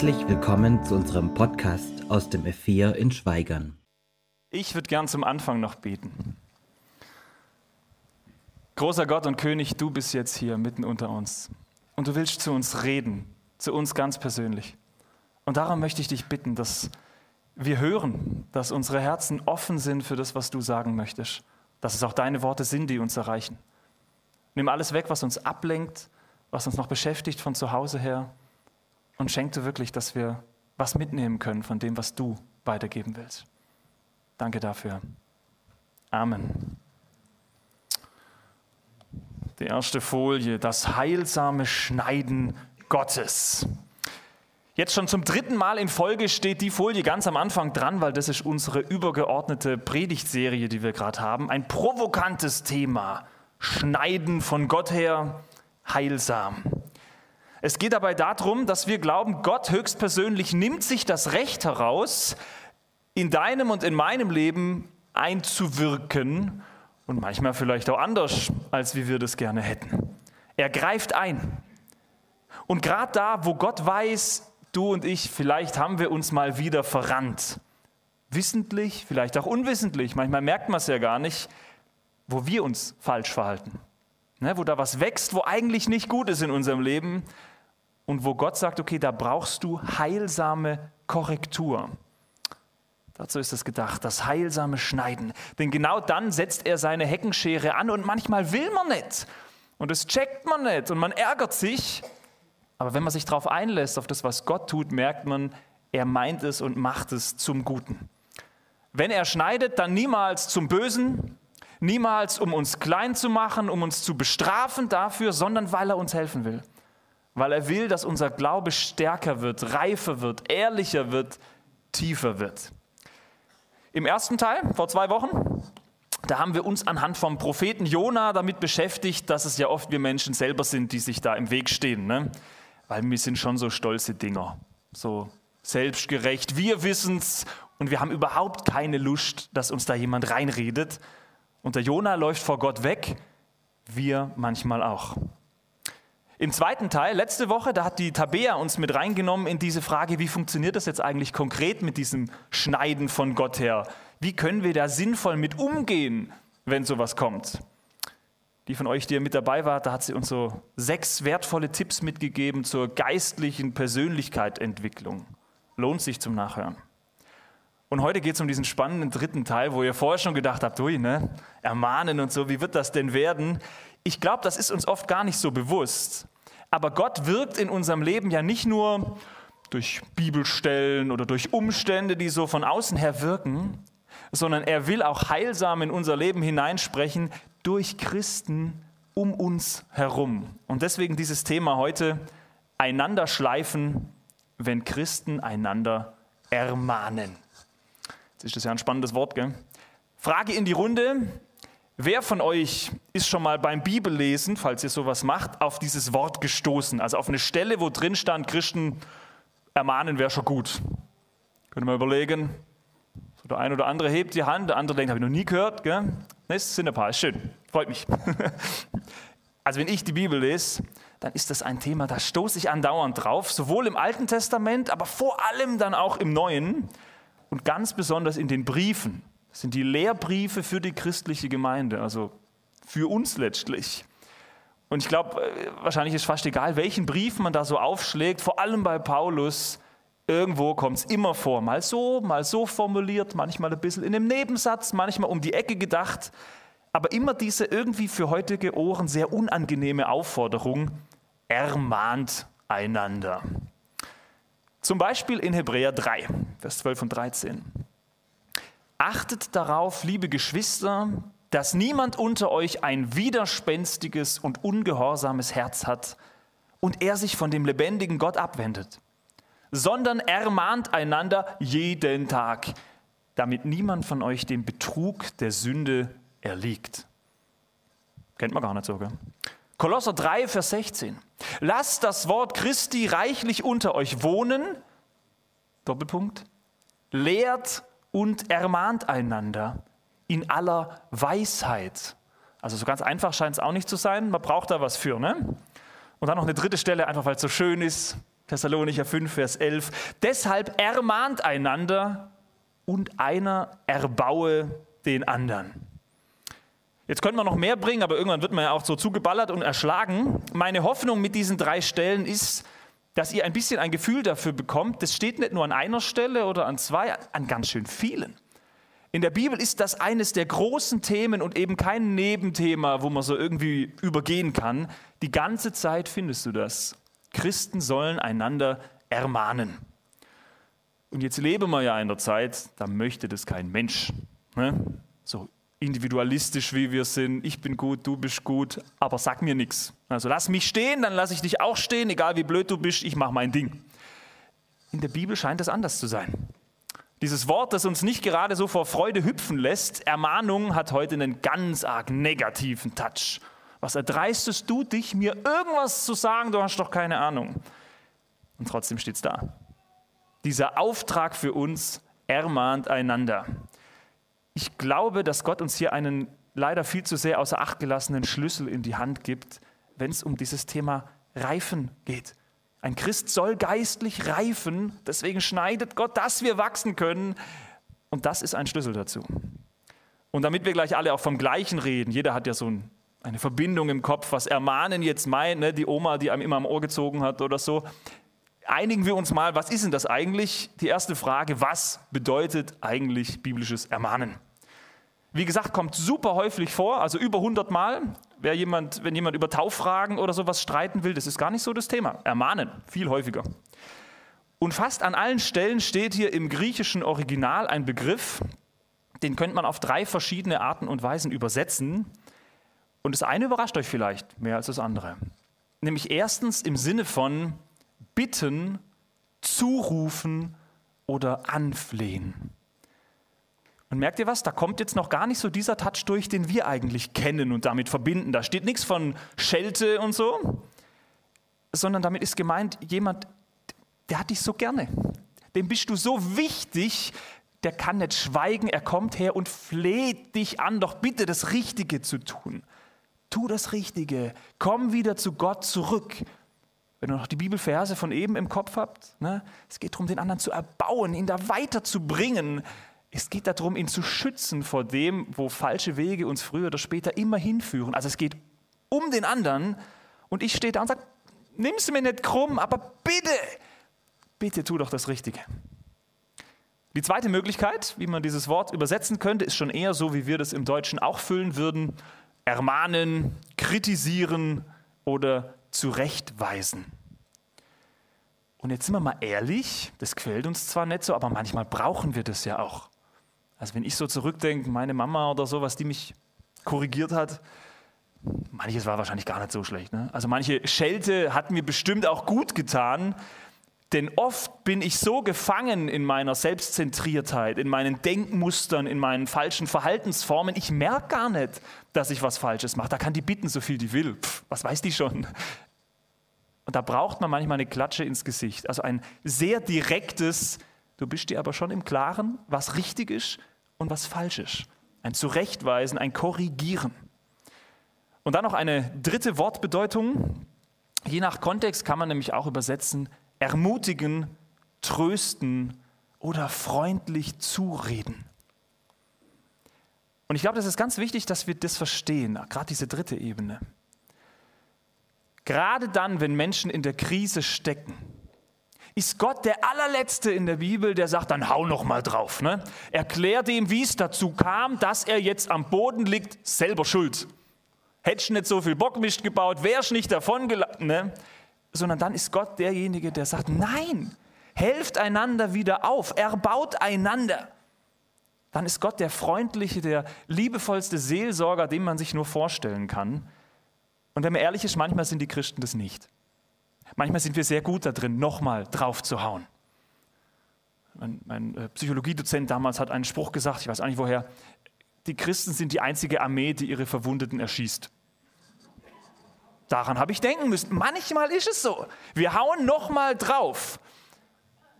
Herzlich willkommen zu unserem Podcast aus dem F4 in Schweigern. Ich würde gern zum Anfang noch beten. Großer Gott und König, du bist jetzt hier mitten unter uns und du willst zu uns reden, zu uns ganz persönlich. Und darum möchte ich dich bitten, dass wir hören, dass unsere Herzen offen sind für das, was du sagen möchtest, dass es auch deine Worte sind, die uns erreichen. Nimm alles weg, was uns ablenkt, was uns noch beschäftigt von zu Hause her und schenk du wirklich, dass wir was mitnehmen können von dem, was du weitergeben willst. Danke dafür. Amen. Die erste Folie, das heilsame Schneiden Gottes. Jetzt schon zum dritten Mal in Folge steht die Folie ganz am Anfang dran, weil das ist unsere übergeordnete Predigtserie, die wir gerade haben. Ein provokantes Thema. Schneiden von Gott her, heilsam. Es geht dabei darum, dass wir glauben, Gott höchstpersönlich nimmt sich das Recht heraus, in deinem und in meinem Leben einzuwirken und manchmal vielleicht auch anders, als wie wir das gerne hätten. Er greift ein. Und gerade da, wo Gott weiß, du und ich, vielleicht haben wir uns mal wieder verrannt. Wissentlich, vielleicht auch unwissentlich, manchmal merkt man es ja gar nicht, wo wir uns falsch verhalten. Ne, wo da was wächst, wo eigentlich nicht gut ist in unserem Leben und wo Gott sagt, okay, da brauchst du heilsame Korrektur. Dazu ist es gedacht, das heilsame Schneiden. Denn genau dann setzt er seine Heckenschere an und manchmal will man nicht. Und das checkt man nicht und man ärgert sich. Aber wenn man sich darauf einlässt, auf das, was Gott tut, merkt man, er meint es und macht es zum Guten. Wenn er schneidet, dann niemals zum Bösen, niemals um uns klein zu machen, um uns zu bestrafen dafür, sondern weil er uns helfen will weil er will, dass unser Glaube stärker wird, reifer wird, ehrlicher wird, tiefer wird. Im ersten Teil, vor zwei Wochen, da haben wir uns anhand vom Propheten Jona damit beschäftigt, dass es ja oft wir Menschen selber sind, die sich da im Weg stehen. Ne? Weil wir sind schon so stolze Dinger, so selbstgerecht. Wir wissen es und wir haben überhaupt keine Lust, dass uns da jemand reinredet. Und der Jona läuft vor Gott weg, wir manchmal auch. Im zweiten Teil, letzte Woche, da hat die Tabea uns mit reingenommen in diese Frage, wie funktioniert das jetzt eigentlich konkret mit diesem Schneiden von Gott her? Wie können wir da sinnvoll mit umgehen, wenn sowas kommt? Die von euch, die mit dabei wart, da hat sie uns so sechs wertvolle Tipps mitgegeben zur geistlichen Persönlichkeitsentwicklung. Lohnt sich zum Nachhören. Und heute geht es um diesen spannenden dritten Teil, wo ihr vorher schon gedacht habt, ui, ne? Ermahnen und so, wie wird das denn werden? Ich glaube, das ist uns oft gar nicht so bewusst. Aber Gott wirkt in unserem Leben ja nicht nur durch Bibelstellen oder durch Umstände, die so von außen her wirken, sondern er will auch heilsam in unser Leben hineinsprechen durch Christen um uns herum. Und deswegen dieses Thema heute, einander schleifen, wenn Christen einander ermahnen. Jetzt ist das ja ein spannendes Wort, gell? Frage in die Runde. Wer von euch ist schon mal beim Bibellesen, falls ihr sowas macht, auf dieses Wort gestoßen? Also auf eine Stelle, wo drin stand, Christen ermahnen wäre schon gut. Ihr mal überlegen. So der eine oder andere hebt die Hand, der andere denkt, habe ich noch nie gehört. Gell? Ne, sind ein paar, ist schön, freut mich. also wenn ich die Bibel lese, dann ist das ein Thema, da stoße ich andauernd drauf, sowohl im Alten Testament, aber vor allem dann auch im Neuen und ganz besonders in den Briefen. Das sind die Lehrbriefe für die christliche Gemeinde, also für uns letztlich. Und ich glaube, äh, wahrscheinlich ist fast egal, welchen Brief man da so aufschlägt, vor allem bei Paulus, irgendwo kommt es immer vor. Mal so, mal so formuliert, manchmal ein bisschen in einem Nebensatz, manchmal um die Ecke gedacht. Aber immer diese irgendwie für heutige Ohren sehr unangenehme Aufforderung, ermahnt einander. Zum Beispiel in Hebräer 3, Vers 12 und 13. Achtet darauf, liebe Geschwister, dass niemand unter euch ein widerspenstiges und ungehorsames Herz hat und er sich von dem lebendigen Gott abwendet, sondern ermahnt einander jeden Tag, damit niemand von euch dem Betrug der Sünde erliegt. Kennt man gar nicht so, gell? Kolosser 3, Vers 16. Lasst das Wort Christi reichlich unter euch wohnen. Doppelpunkt. Lehrt und ermahnt einander in aller Weisheit. Also so ganz einfach scheint es auch nicht zu sein. Man braucht da was für. Ne? Und dann noch eine dritte Stelle, einfach weil es so schön ist. Thessalonicher 5, Vers 11. Deshalb ermahnt einander und einer erbaue den anderen. Jetzt könnte man noch mehr bringen, aber irgendwann wird man ja auch so zugeballert und erschlagen. Meine Hoffnung mit diesen drei Stellen ist, dass ihr ein bisschen ein Gefühl dafür bekommt, das steht nicht nur an einer Stelle oder an zwei, an ganz schön vielen. In der Bibel ist das eines der großen Themen und eben kein Nebenthema, wo man so irgendwie übergehen kann. Die ganze Zeit findest du das. Christen sollen einander ermahnen. Und jetzt leben wir ja in der Zeit, da möchte das kein Mensch. Ne? So individualistisch wie wir sind, ich bin gut, du bist gut, aber sag mir nichts. Also lass mich stehen, dann lasse ich dich auch stehen, egal wie blöd du bist, ich mache mein Ding. In der Bibel scheint das anders zu sein. Dieses Wort, das uns nicht gerade so vor Freude hüpfen lässt, Ermahnung, hat heute einen ganz arg negativen Touch. Was erdreistest du dich, mir irgendwas zu sagen? Du hast doch keine Ahnung. Und trotzdem steht es da. Dieser Auftrag für uns ermahnt einander. Ich glaube, dass Gott uns hier einen leider viel zu sehr außer Acht gelassenen Schlüssel in die Hand gibt, wenn es um dieses Thema Reifen geht. Ein Christ soll geistlich reifen, deswegen schneidet Gott, dass wir wachsen können. Und das ist ein Schlüssel dazu. Und damit wir gleich alle auch vom Gleichen reden, jeder hat ja so ein, eine Verbindung im Kopf, was Ermahnen jetzt meint, ne, die Oma, die einem immer am Ohr gezogen hat oder so. Einigen wir uns mal, was ist denn das eigentlich? Die erste Frage, was bedeutet eigentlich biblisches Ermahnen? Wie gesagt, kommt super häufig vor, also über 100 Mal. Wer jemand, wenn jemand über Tauffragen oder sowas streiten will, das ist gar nicht so das Thema. Ermahnen, viel häufiger. Und fast an allen Stellen steht hier im griechischen Original ein Begriff, den könnte man auf drei verschiedene Arten und Weisen übersetzen. Und das eine überrascht euch vielleicht mehr als das andere. Nämlich erstens im Sinne von bitten, zurufen oder anflehen. Und merkt ihr was? Da kommt jetzt noch gar nicht so dieser Touch durch, den wir eigentlich kennen und damit verbinden. Da steht nichts von Schelte und so, sondern damit ist gemeint, jemand, der hat dich so gerne. Dem bist du so wichtig, der kann nicht schweigen, er kommt her und fleht dich an, doch bitte das Richtige zu tun. Tu das Richtige, komm wieder zu Gott zurück. Wenn ihr noch die Bibelverse von eben im Kopf habt, ne? es geht darum, den anderen zu erbauen, ihn da weiterzubringen, es geht darum, ihn zu schützen vor dem, wo falsche Wege uns früher oder später immer hinführen. Also es geht um den anderen und ich stehe da und sage, nimm es mir nicht krumm, aber bitte, bitte tu doch das Richtige. Die zweite Möglichkeit, wie man dieses Wort übersetzen könnte, ist schon eher so, wie wir das im Deutschen auch füllen würden. Ermahnen, kritisieren oder zurechtweisen. Und jetzt sind wir mal ehrlich, das gefällt uns zwar nicht so, aber manchmal brauchen wir das ja auch. Also wenn ich so zurückdenke, meine Mama oder so, was die mich korrigiert hat, manches war wahrscheinlich gar nicht so schlecht. Ne? Also manche Schelte hat mir bestimmt auch gut getan, denn oft bin ich so gefangen in meiner Selbstzentriertheit, in meinen Denkmustern, in meinen falschen Verhaltensformen, ich merke gar nicht, dass ich was Falsches mache. Da kann die bitten, so viel die will. Pff, was weiß die schon? Und da braucht man manchmal eine Klatsche ins Gesicht. Also ein sehr direktes, Du bist dir aber schon im Klaren, was richtig ist und was falsch ist. Ein Zurechtweisen, ein Korrigieren. Und dann noch eine dritte Wortbedeutung. Je nach Kontext kann man nämlich auch übersetzen, ermutigen, trösten oder freundlich zureden. Und ich glaube, das ist ganz wichtig, dass wir das verstehen, gerade diese dritte Ebene. Gerade dann, wenn Menschen in der Krise stecken, ist Gott der allerletzte in der Bibel, der sagt, dann hau noch mal drauf. Ne? Erklärt ihm, wie es dazu kam, dass er jetzt am Boden liegt, selber schuld. Hättest nicht so viel Bockmist gebaut, wärst nicht davon. Ne? Sondern dann ist Gott derjenige, der sagt, nein, helft einander wieder auf, erbaut einander. Dann ist Gott der freundliche, der liebevollste Seelsorger, den man sich nur vorstellen kann. Und wenn man ehrlich ist, manchmal sind die Christen das nicht. Manchmal sind wir sehr gut da drin, nochmal drauf zu hauen. Mein, mein äh, Psychologiedozent damals hat einen Spruch gesagt, ich weiß auch nicht woher, die Christen sind die einzige Armee, die ihre Verwundeten erschießt. Daran habe ich denken müssen. Manchmal ist es so. Wir hauen nochmal drauf.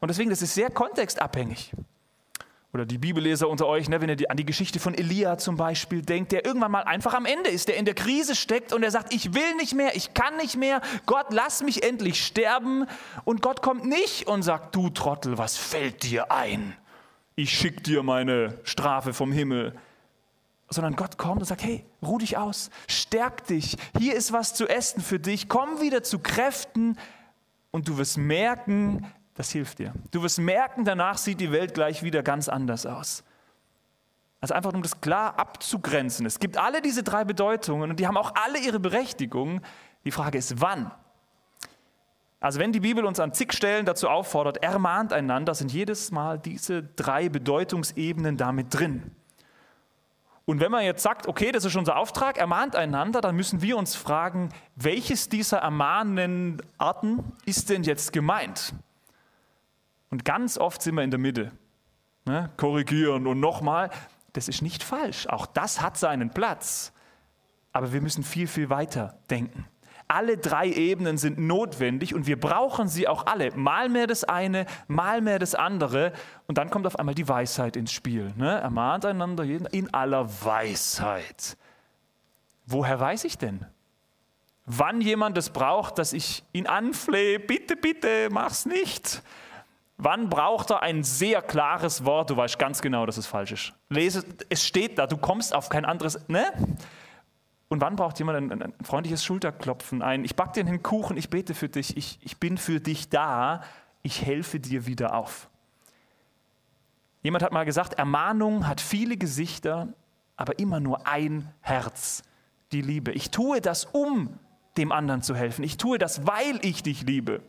Und deswegen, das ist sehr kontextabhängig. Oder die Bibelleser unter euch, ne, wenn ihr die, an die Geschichte von Elia zum Beispiel denkt, der irgendwann mal einfach am Ende ist, der in der Krise steckt und der sagt, ich will nicht mehr, ich kann nicht mehr, Gott, lass mich endlich sterben. Und Gott kommt nicht und sagt, du Trottel, was fällt dir ein? Ich schick dir meine Strafe vom Himmel. Sondern Gott kommt und sagt, hey, ruh dich aus, stärk dich, hier ist was zu essen für dich, komm wieder zu Kräften und du wirst merken, das hilft dir. Du wirst merken, danach sieht die Welt gleich wieder ganz anders aus. Also einfach um das klar abzugrenzen. Es gibt alle diese drei Bedeutungen und die haben auch alle ihre Berechtigung. Die Frage ist, wann? Also wenn die Bibel uns an zig Stellen dazu auffordert, ermahnt einander, sind jedes Mal diese drei Bedeutungsebenen damit drin. Und wenn man jetzt sagt, okay, das ist unser Auftrag, ermahnt einander, dann müssen wir uns fragen, welches dieser ermahnenden Arten ist denn jetzt gemeint? Und ganz oft sind wir in der Mitte. Ne? Korrigieren und nochmal. Das ist nicht falsch. Auch das hat seinen Platz. Aber wir müssen viel, viel weiter denken. Alle drei Ebenen sind notwendig und wir brauchen sie auch alle. Mal mehr das eine, mal mehr das andere. Und dann kommt auf einmal die Weisheit ins Spiel. Ne? Ermahnt einander in aller Weisheit. Woher weiß ich denn? Wann jemand es braucht, dass ich ihn anflehe, bitte, bitte, mach's nicht. Wann braucht er ein sehr klares Wort? Du weißt ganz genau, dass es falsch ist. Lese, es steht da, du kommst auf kein anderes. Ne? Und wann braucht jemand ein, ein, freundliches Schulterklopfen? Ein, ich backe dir einen Kuchen, ich bete für dich, ich, ich bin für dich da, ich helfe dir wieder auf. Jemand hat mal gesagt, Ermahnung hat viele Gesichter, aber immer nur ein Herz, die Liebe. Ich tue das, um dem anderen zu helfen. Ich tue das, weil ich dich liebe.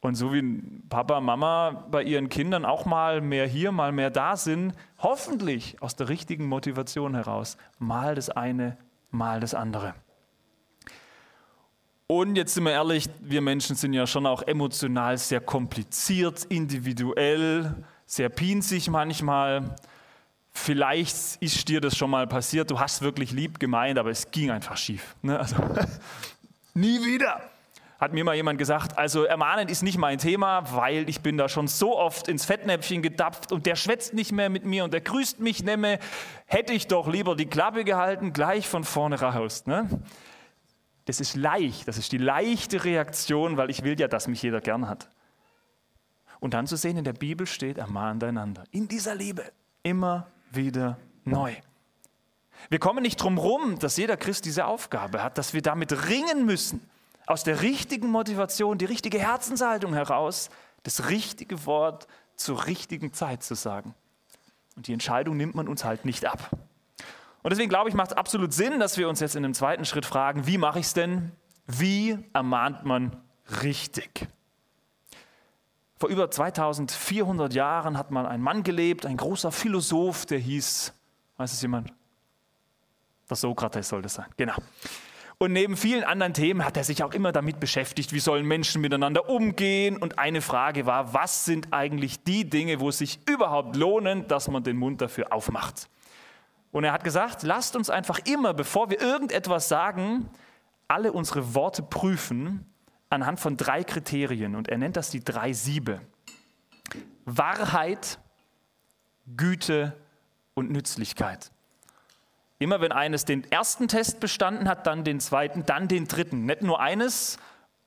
Und so wie Papa, Mama bei ihren Kindern auch mal mehr hier, mal mehr da sind, hoffentlich aus der richtigen Motivation heraus, mal das eine, mal das andere. Und jetzt sind wir ehrlich, wir Menschen sind ja schon auch emotional sehr kompliziert, individuell, sehr pinzig manchmal. Vielleicht ist dir das schon mal passiert, du hast wirklich lieb gemeint, aber es ging einfach schief. Ne? Also, nie wieder hat mir mal jemand gesagt, also ermahnen ist nicht mein Thema, weil ich bin da schon so oft ins Fettnäpfchen gedapft und der schwätzt nicht mehr mit mir und der grüßt mich mehr. Hätte ich doch lieber die Klappe gehalten, gleich von vorne raus. Ne? Das ist leicht, das ist die leichte Reaktion, weil ich will ja, dass mich jeder gern hat. Und dann zu sehen, in der Bibel steht, ermahnt einander. In dieser Liebe. Immer wieder neu. Wir kommen nicht drum rum, dass jeder Christ diese Aufgabe hat, dass wir damit ringen müssen aus der richtigen Motivation, die richtige Herzenshaltung heraus, das richtige Wort zur richtigen Zeit zu sagen. Und die Entscheidung nimmt man uns halt nicht ab. Und deswegen glaube ich, macht es absolut Sinn, dass wir uns jetzt in dem zweiten Schritt fragen, wie mache ich es denn? Wie ermahnt man richtig? Vor über 2400 Jahren hat mal ein Mann gelebt, ein großer Philosoph, der hieß, weiß es jemand? Das Sokrates sollte es sein, genau. Und neben vielen anderen Themen hat er sich auch immer damit beschäftigt, wie sollen Menschen miteinander umgehen. Und eine Frage war, was sind eigentlich die Dinge, wo es sich überhaupt lohnen, dass man den Mund dafür aufmacht. Und er hat gesagt, lasst uns einfach immer, bevor wir irgendetwas sagen, alle unsere Worte prüfen anhand von drei Kriterien. Und er nennt das die drei Siebe. Wahrheit, Güte und Nützlichkeit. Immer wenn eines den ersten Test bestanden hat, dann den zweiten, dann den dritten. Nicht nur eines,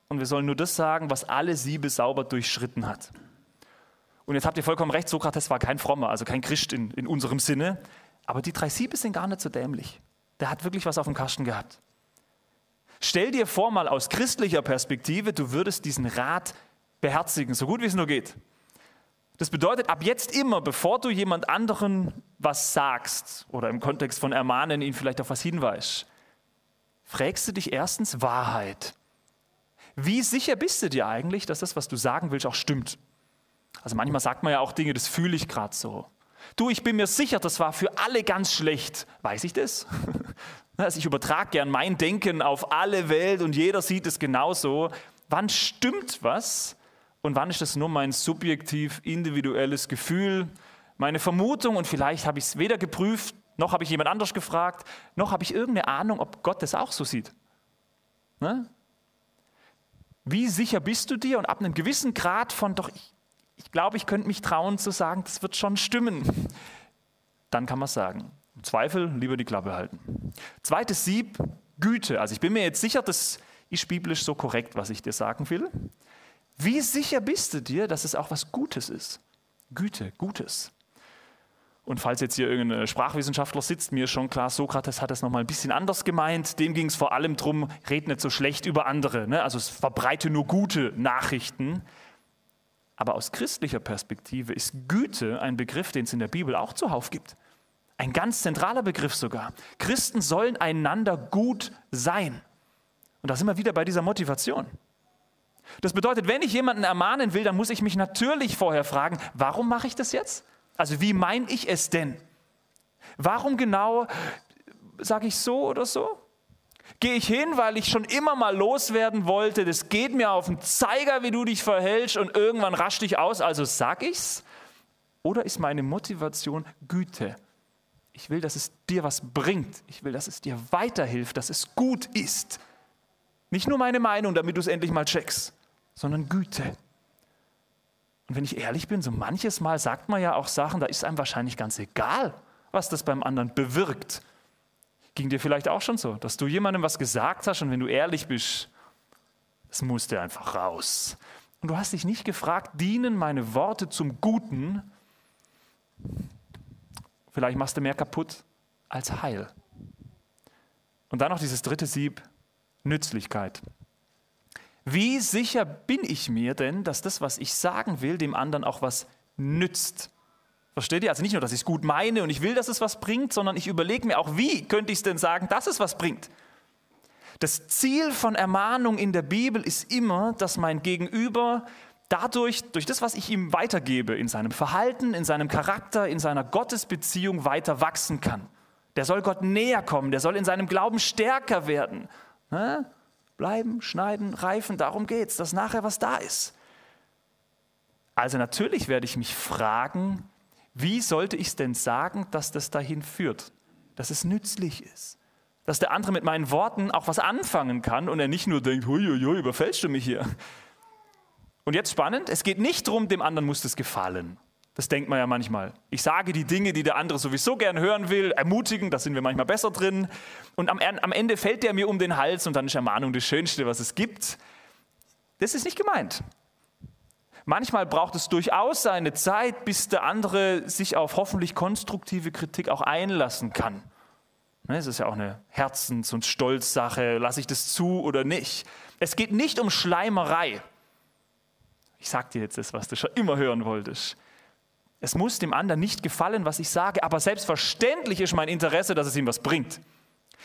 und wir sollen nur das sagen, was alle Siebe sauber durchschritten hat. Und jetzt habt ihr vollkommen recht, Sokrates war kein Frommer, also kein Christ in, in unserem Sinne. Aber die drei Siebe sind gar nicht so dämlich. Der hat wirklich was auf dem Kasten gehabt. Stell dir vor, mal aus christlicher Perspektive, du würdest diesen Rat beherzigen, so gut wie es nur geht. Das bedeutet, ab jetzt immer, bevor du jemand anderen was sagst oder im Kontext von ermahnen, ihn vielleicht auf was hinweist, fragst du dich erstens Wahrheit. Wie sicher bist du dir eigentlich, dass das, was du sagen willst, auch stimmt? Also manchmal sagt man ja auch Dinge, das fühle ich gerade so. Du, ich bin mir sicher, das war für alle ganz schlecht. Weiß ich das? Also ich übertrage gern mein Denken auf alle Welt und jeder sieht es genauso. Wann stimmt was und wann ist das nur mein subjektiv individuelles Gefühl, meine Vermutung und vielleicht habe ich es weder geprüft, noch habe ich jemand anders gefragt, noch habe ich irgendeine Ahnung, ob Gott das auch so sieht. Ne? Wie sicher bist du dir und ab einem gewissen Grad von, doch, ich, ich glaube, ich könnte mich trauen zu sagen, das wird schon stimmen. Dann kann man sagen. Zweifel lieber die Klappe halten. Zweites Sieb, Güte. Also ich bin mir jetzt sicher, das ist biblisch so korrekt, was ich dir sagen will. Wie sicher bist du dir, dass es auch was Gutes ist? Güte, Gutes. Und falls jetzt hier irgendein Sprachwissenschaftler sitzt, mir ist schon klar, Sokrates hat das nochmal ein bisschen anders gemeint. Dem ging es vor allem darum, red nicht so schlecht über andere. Ne? Also verbreite nur gute Nachrichten. Aber aus christlicher Perspektive ist Güte ein Begriff, den es in der Bibel auch zuhauf gibt. Ein ganz zentraler Begriff sogar. Christen sollen einander gut sein. Und da sind wir wieder bei dieser Motivation. Das bedeutet, wenn ich jemanden ermahnen will, dann muss ich mich natürlich vorher fragen, warum mache ich das jetzt? Also wie meine ich es denn? Warum genau sage ich so oder so? Gehe ich hin, weil ich schon immer mal loswerden wollte, das geht mir auf den Zeiger, wie du dich verhältst und irgendwann rasch dich aus, also sag ich's? Oder ist meine Motivation Güte? Ich will, dass es dir was bringt. Ich will, dass es dir weiterhilft, dass es gut ist. Nicht nur meine Meinung, damit du es endlich mal checkst, sondern Güte. Und wenn ich ehrlich bin, so manches Mal sagt man ja auch Sachen, da ist einem wahrscheinlich ganz egal, was das beim anderen bewirkt. Ging dir vielleicht auch schon so, dass du jemandem was gesagt hast und wenn du ehrlich bist, es musste einfach raus. Und du hast dich nicht gefragt, dienen meine Worte zum Guten Vielleicht machst du mehr kaputt als Heil. Und dann noch dieses dritte Sieb, Nützlichkeit. Wie sicher bin ich mir denn, dass das, was ich sagen will, dem anderen auch was nützt? Versteht ihr? Also nicht nur, dass ich es gut meine und ich will, dass es was bringt, sondern ich überlege mir auch, wie könnte ich es denn sagen, dass es was bringt? Das Ziel von Ermahnung in der Bibel ist immer, dass mein Gegenüber dadurch, durch das, was ich ihm weitergebe, in seinem Verhalten, in seinem Charakter, in seiner Gottesbeziehung weiter wachsen kann. Der soll Gott näher kommen, der soll in seinem Glauben stärker werden. Ne? Bleiben, schneiden, reifen, darum geht es, dass nachher was da ist. Also natürlich werde ich mich fragen, wie sollte ich es denn sagen, dass das dahin führt, dass es nützlich ist, dass der andere mit meinen Worten auch was anfangen kann und er nicht nur denkt, huiuiui, überfällst du mich hier, und jetzt spannend, es geht nicht darum, dem anderen muss das gefallen. Das denkt man ja manchmal. Ich sage die Dinge, die der andere sowieso gern hören will, ermutigen, da sind wir manchmal besser drin. Und am, am Ende fällt der mir um den Hals und dann ist Ermahnung das Schönste, was es gibt. Das ist nicht gemeint. Manchmal braucht es durchaus seine Zeit, bis der andere sich auf hoffentlich konstruktive Kritik auch einlassen kann. Ne, es ist ja auch eine Herzens- und Stolzsache, lasse ich das zu oder nicht. Es geht nicht um Schleimerei. Ich sage dir jetzt das, was du schon immer hören wolltest. Es muss dem anderen nicht gefallen, was ich sage, aber selbstverständlich ist mein Interesse, dass es ihm was bringt.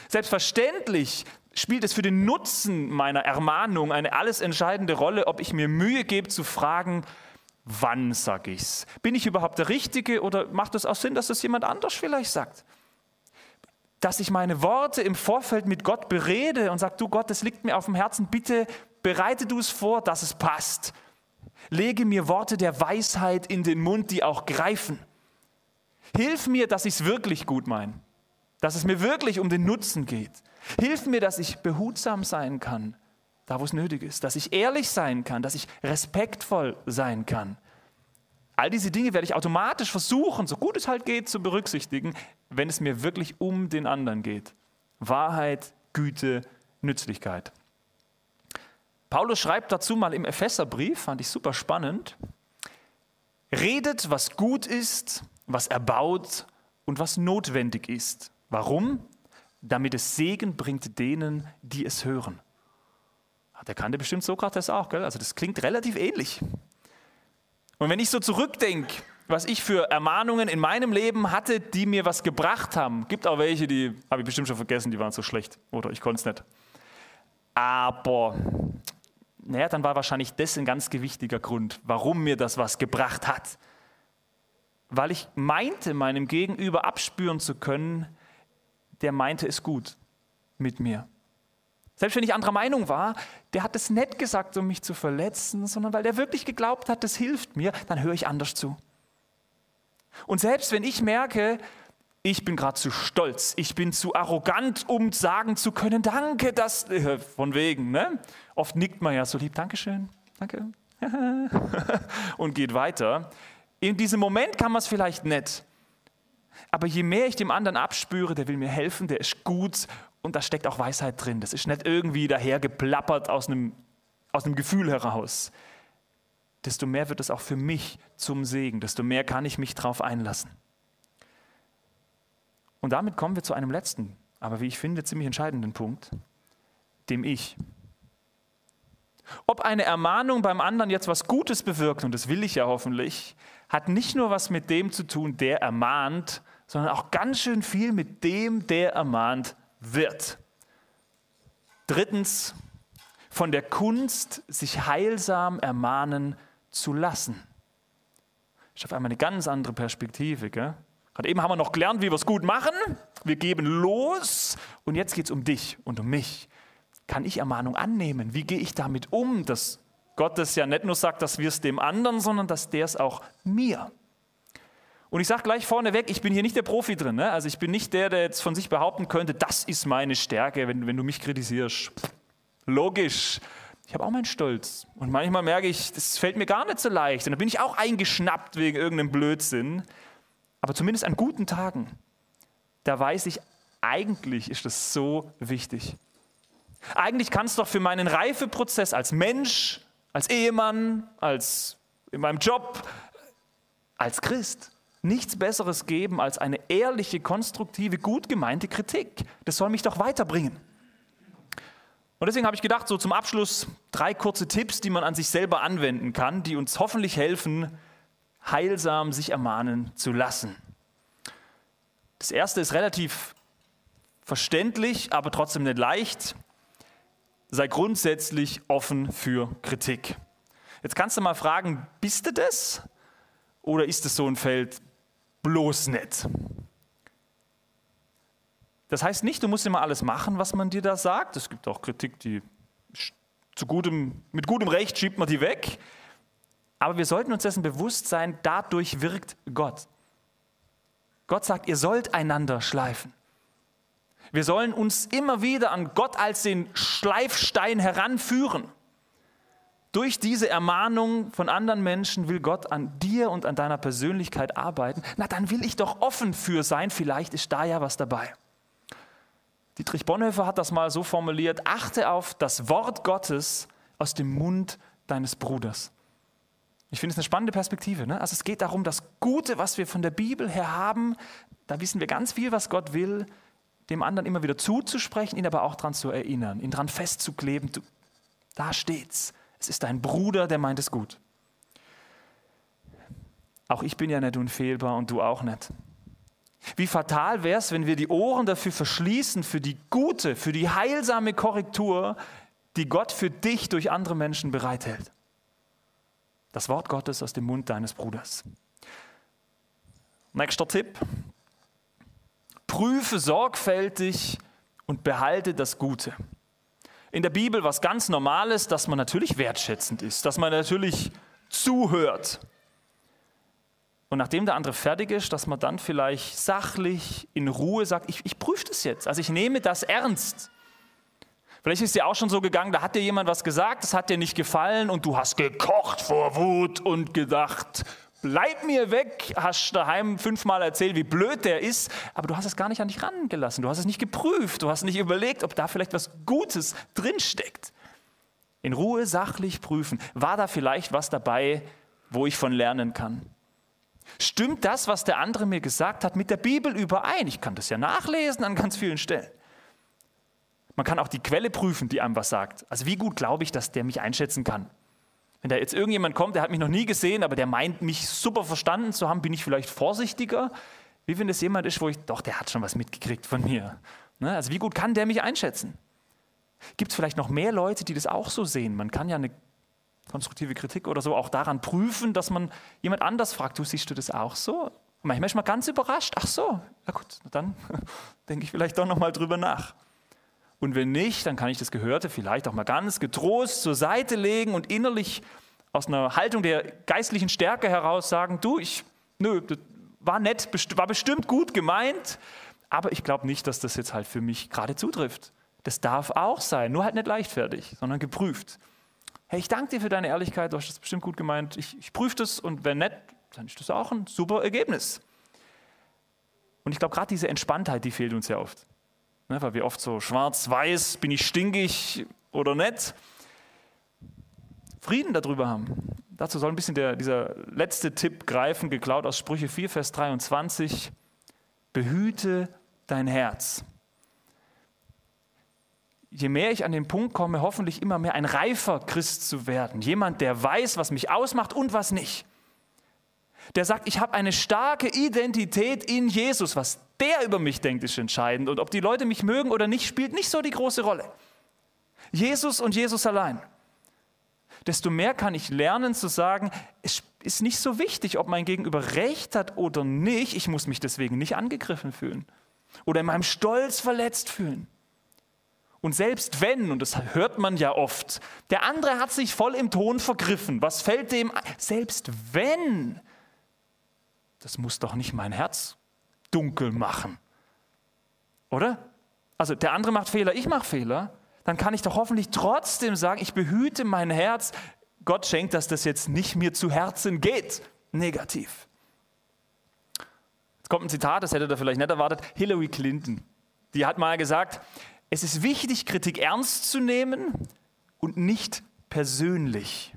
Selbstverständlich spielt es für den Nutzen meiner Ermahnung eine alles entscheidende Rolle, ob ich mir Mühe gebe zu fragen, wann sage ich es? Bin ich überhaupt der Richtige oder macht es auch Sinn, dass es jemand anders vielleicht sagt? Dass ich meine Worte im Vorfeld mit Gott berede und sage, du Gott, das liegt mir auf dem Herzen, bitte bereite du es vor, dass es passt. Lege mir Worte der Weisheit in den Mund, die auch greifen. Hilf mir, dass ich es wirklich gut meine, dass es mir wirklich um den Nutzen geht. Hilf mir, dass ich behutsam sein kann, da wo es nötig ist, dass ich ehrlich sein kann, dass ich respektvoll sein kann. All diese Dinge werde ich automatisch versuchen, so gut es halt geht, zu berücksichtigen, wenn es mir wirklich um den anderen geht. Wahrheit, Güte, Nützlichkeit. Paulus schreibt dazu mal im Epheserbrief, fand ich super spannend, redet, was gut ist, was erbaut und was notwendig ist. Warum? Damit es Segen bringt denen, die es hören. Der kannte bestimmt Sokrates auch, gell? Also das klingt relativ ähnlich. Und wenn ich so zurückdenke, was ich für Ermahnungen in meinem Leben hatte, die mir was gebracht haben, gibt auch welche, die habe ich bestimmt schon vergessen, die waren so schlecht oder ich konnte es nicht. Aber naja, dann war wahrscheinlich das ein ganz gewichtiger Grund, warum mir das was gebracht hat. Weil ich meinte, meinem Gegenüber abspüren zu können, der meinte es gut mit mir. Selbst wenn ich anderer Meinung war, der hat es nicht gesagt, um mich zu verletzen, sondern weil der wirklich geglaubt hat, das hilft mir, dann höre ich anders zu. Und selbst wenn ich merke, ich bin gerade zu stolz, ich bin zu arrogant, um sagen zu können, danke, das, äh, von wegen, ne? Oft nickt man ja so lieb, Dankeschön, danke, und geht weiter. In diesem Moment kann man es vielleicht nett. Aber je mehr ich dem anderen abspüre, der will mir helfen, der ist gut und da steckt auch Weisheit drin. Das ist nicht irgendwie dahergeplappert aus einem, aus einem Gefühl heraus. Desto mehr wird es auch für mich zum Segen, desto mehr kann ich mich darauf einlassen. Und damit kommen wir zu einem letzten, aber wie ich finde, ziemlich entscheidenden Punkt, dem Ich. Ob eine Ermahnung beim anderen jetzt was Gutes bewirkt, und das will ich ja hoffentlich, hat nicht nur was mit dem zu tun, der ermahnt, sondern auch ganz schön viel mit dem, der ermahnt wird. Drittens, von der Kunst, sich heilsam ermahnen zu lassen. Ich habe einmal eine ganz andere Perspektive. Gell? Gerade eben haben wir noch gelernt, wie wir es gut machen. Wir geben los und jetzt geht es um dich und um mich. Kann ich Ermahnung annehmen? Wie gehe ich damit um, dass Gott es ja nicht nur sagt, dass wir es dem anderen, sondern dass der es auch mir. Und ich sage gleich vorneweg, ich bin hier nicht der Profi drin. Ne? Also ich bin nicht der, der jetzt von sich behaupten könnte, das ist meine Stärke, wenn, wenn du mich kritisierst. Logisch. Ich habe auch meinen Stolz. Und manchmal merke ich, das fällt mir gar nicht so leicht. Und dann bin ich auch eingeschnappt wegen irgendeinem Blödsinn. Aber zumindest an guten Tagen, da weiß ich, eigentlich ist das so wichtig. Eigentlich kann es doch für meinen Reifeprozess als Mensch, als Ehemann, als in meinem Job, als Christ nichts Besseres geben als eine ehrliche, konstruktive, gut gemeinte Kritik. Das soll mich doch weiterbringen. Und deswegen habe ich gedacht, so zum Abschluss drei kurze Tipps, die man an sich selber anwenden kann, die uns hoffentlich helfen, heilsam sich ermahnen zu lassen. Das erste ist relativ verständlich, aber trotzdem nicht leicht sei grundsätzlich offen für Kritik. Jetzt kannst du mal fragen, bist du das? Oder ist es so ein Feld bloß nicht? Das heißt nicht, du musst immer alles machen, was man dir da sagt. Es gibt auch Kritik, die zu gutem, mit gutem Recht schiebt man die weg. Aber wir sollten uns dessen bewusst sein, dadurch wirkt Gott. Gott sagt, ihr sollt einander schleifen. Wir sollen uns immer wieder an Gott als den Schleifstein heranführen. Durch diese Ermahnung von anderen Menschen will Gott an dir und an deiner Persönlichkeit arbeiten. Na, dann will ich doch offen für sein. Vielleicht ist da ja was dabei. Dietrich Bonhoeffer hat das mal so formuliert: Achte auf das Wort Gottes aus dem Mund deines Bruders. Ich finde es eine spannende Perspektive. Ne? Also es geht darum, das Gute, was wir von der Bibel her haben, da wissen wir ganz viel, was Gott will dem anderen immer wieder zuzusprechen, ihn aber auch daran zu erinnern, ihn daran festzukleben. Du, da steht's. Es ist dein Bruder, der meint es gut. Auch ich bin ja nicht unfehlbar und du auch nicht. Wie fatal wäre es, wenn wir die Ohren dafür verschließen, für die gute, für die heilsame Korrektur, die Gott für dich durch andere Menschen bereithält. Das Wort Gottes aus dem Mund deines Bruders. Nächster Tipp, prüfe sorgfältig und behalte das Gute. In der Bibel was ganz Normales, dass man natürlich wertschätzend ist, dass man natürlich zuhört. Und nachdem der andere fertig ist, dass man dann vielleicht sachlich, in Ruhe sagt, ich, ich prüfe das jetzt. Also ich nehme das ernst. Vielleicht ist dir auch schon so gegangen, da hat dir jemand was gesagt, das hat dir nicht gefallen und du hast gekocht vor Wut und gedacht, bleib mir weg, hast daheim fünfmal erzählt, wie blöd der ist, aber du hast es gar nicht an dich rangelassen, du hast es nicht geprüft, du hast nicht überlegt, ob da vielleicht was Gutes drinsteckt. In Ruhe sachlich prüfen, war da vielleicht was dabei, wo ich von lernen kann? Stimmt das, was der andere mir gesagt hat, mit der Bibel überein? Ich kann das ja nachlesen an ganz vielen Stellen. Man kann auch die Quelle prüfen, die einem was sagt. Also wie gut glaube ich, dass der mich einschätzen kann? Wenn da jetzt irgendjemand kommt, der hat mich noch nie gesehen, aber der meint, mich super verstanden zu haben, bin ich vielleicht vorsichtiger, wie wenn es jemand ist, wo ich, doch, der hat schon was mitgekriegt von mir. Ne? Also wie gut kann der mich einschätzen? Gibt es vielleicht noch mehr Leute, die das auch so sehen? Man kann ja eine konstruktive Kritik oder so auch daran prüfen, dass man jemand anders fragt, du siehst du das auch so? Und manchmal ist man ganz überrascht, ach so, na gut, dann denke ich vielleicht doch nochmal drüber nach. Und wenn nicht, dann kann ich das Gehörte vielleicht auch mal ganz getrost zur Seite legen und innerlich aus einer Haltung der geistlichen Stärke heraus sagen, du, ich, nö, das war nett, war bestimmt gut gemeint, aber ich glaube nicht, dass das jetzt halt für mich gerade zutrifft. Das darf auch sein, nur halt nicht leichtfertig, sondern geprüft. Hey, ich danke dir für deine Ehrlichkeit, du hast das bestimmt gut gemeint. Ich, ich prüfe das und wenn nett, dann ist das auch ein super Ergebnis. Und ich glaube, gerade diese Entspanntheit, die fehlt uns ja oft. Ne, weil wir oft so schwarz-weiß, bin ich stinkig oder nett, Frieden darüber haben. Dazu soll ein bisschen der, dieser letzte Tipp greifen, geklaut aus Sprüche 4, Vers 23. Behüte dein Herz. Je mehr ich an den Punkt komme, hoffentlich immer mehr ein reifer Christ zu werden. Jemand, der weiß, was mich ausmacht und was nicht. Der sagt, ich habe eine starke Identität in Jesus. Was der über mich denkt, ist entscheidend. Und ob die Leute mich mögen oder nicht, spielt nicht so die große Rolle. Jesus und Jesus allein. Desto mehr kann ich lernen zu sagen, es ist nicht so wichtig, ob mein Gegenüber recht hat oder nicht. Ich muss mich deswegen nicht angegriffen fühlen oder in meinem Stolz verletzt fühlen. Und selbst wenn, und das hört man ja oft, der andere hat sich voll im Ton vergriffen, was fällt dem? Selbst wenn, das muss doch nicht mein Herz dunkel machen. Oder? Also der andere macht Fehler, ich mache Fehler, dann kann ich doch hoffentlich trotzdem sagen, ich behüte mein Herz. Gott schenkt, dass das jetzt nicht mir zu Herzen geht. Negativ. Jetzt kommt ein Zitat, das hättet ihr vielleicht nicht erwartet. Hillary Clinton, die hat mal gesagt, es ist wichtig, Kritik ernst zu nehmen und nicht persönlich.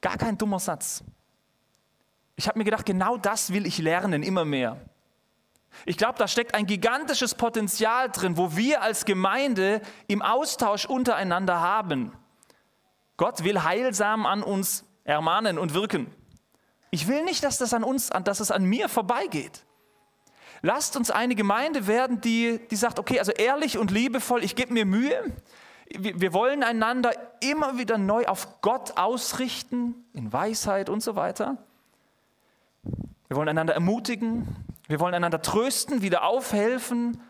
Gar kein dummer Satz. Ich habe mir gedacht, genau das will ich lernen, immer mehr. Ich glaube, da steckt ein gigantisches Potenzial drin, wo wir als Gemeinde im Austausch untereinander haben. Gott will heilsam an uns ermahnen und wirken. Ich will nicht, dass das an uns, dass es an mir vorbeigeht. Lasst uns eine Gemeinde werden, die, die sagt, okay, also ehrlich und liebevoll, ich gebe mir Mühe. Wir, wir wollen einander immer wieder neu auf Gott ausrichten, in Weisheit und so weiter. Wir wollen einander ermutigen, wir wollen einander trösten, wieder aufhelfen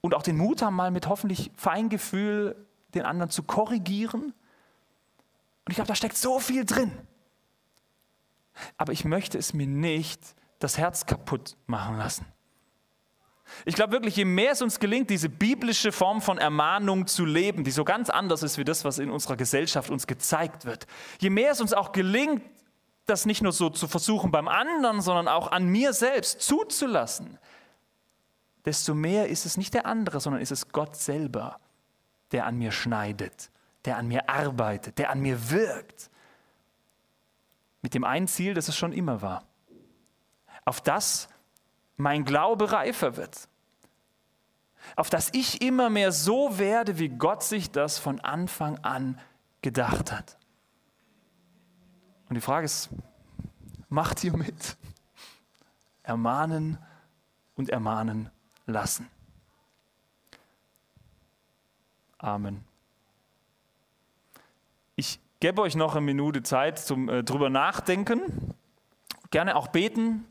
und auch den Mut haben, mal mit hoffentlich Feingefühl den anderen zu korrigieren. Und ich glaube, da steckt so viel drin. Aber ich möchte es mir nicht das Herz kaputt machen lassen. Ich glaube wirklich, je mehr es uns gelingt, diese biblische Form von Ermahnung zu leben, die so ganz anders ist wie das, was in unserer Gesellschaft uns gezeigt wird, je mehr es uns auch gelingt, das nicht nur so zu versuchen beim anderen, sondern auch an mir selbst zuzulassen, desto mehr ist es nicht der andere, sondern ist es Gott selber, der an mir schneidet, der an mir arbeitet, der an mir wirkt. Mit dem einen Ziel, das es schon immer war. Auf das mein Glaube reifer wird. Auf das ich immer mehr so werde, wie Gott sich das von Anfang an gedacht hat. Und die Frage ist, macht ihr mit? Ermahnen und ermahnen lassen. Amen. Ich gebe euch noch eine Minute Zeit zum äh, drüber nachdenken. Gerne auch beten.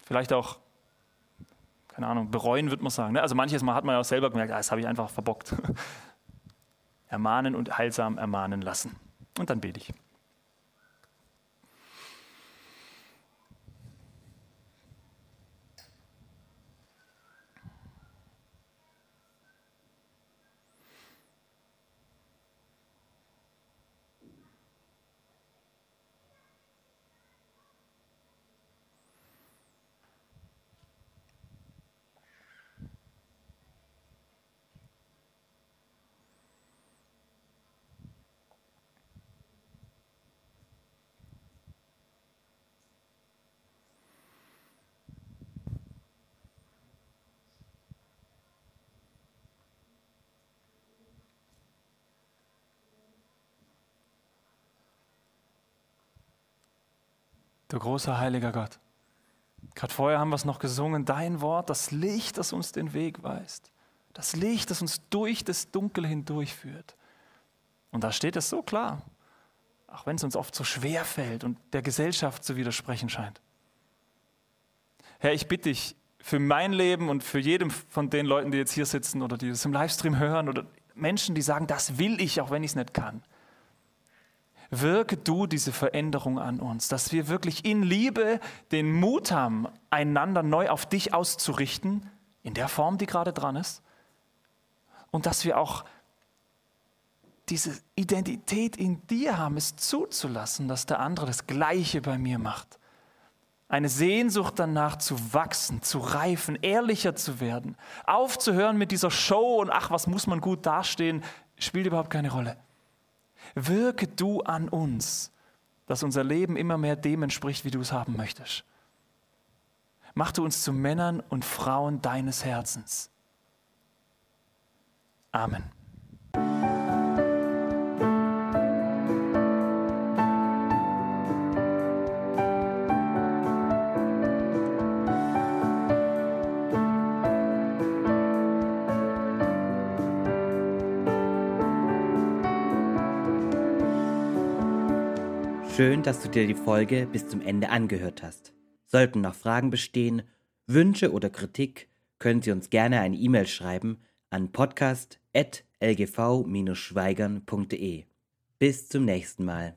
Vielleicht auch, keine Ahnung, bereuen, würde man sagen. Ne? Also manches Mal hat man ja auch selber gemerkt, ah, das habe ich einfach verbockt. ermahnen und heilsam ermahnen lassen. Und dann bete ich. Du großer heiliger Gott. Gerade vorher haben wir es noch gesungen, dein Wort, das Licht, das uns den Weg weist. Das Licht, das uns durch das Dunkel hindurchführt. Und da steht es so klar, auch wenn es uns oft so schwer fällt und der Gesellschaft zu widersprechen scheint. Herr, ich bitte dich für mein Leben und für jedem von den Leuten, die jetzt hier sitzen oder die das im Livestream hören oder Menschen, die sagen, das will ich, auch wenn ich es nicht kann wirke du diese Veränderung an uns, dass wir wirklich in Liebe den Mut haben, einander neu auf dich auszurichten, in der Form, die gerade dran ist, und dass wir auch diese Identität in dir haben, es zuzulassen, dass der andere das Gleiche bei mir macht. Eine Sehnsucht danach zu wachsen, zu reifen, ehrlicher zu werden, aufzuhören mit dieser Show und ach, was muss man gut dastehen, spielt überhaupt keine Rolle. Wirke du an uns, dass unser Leben immer mehr dem entspricht, wie du es haben möchtest. Mach du uns zu Männern und Frauen deines Herzens. Amen. Schön, dass du dir die Folge bis zum Ende angehört hast. Sollten noch Fragen bestehen, Wünsche oder Kritik, können Sie uns gerne eine E-Mail schreiben an podcast.lgv-schweigern.de. Bis zum nächsten Mal.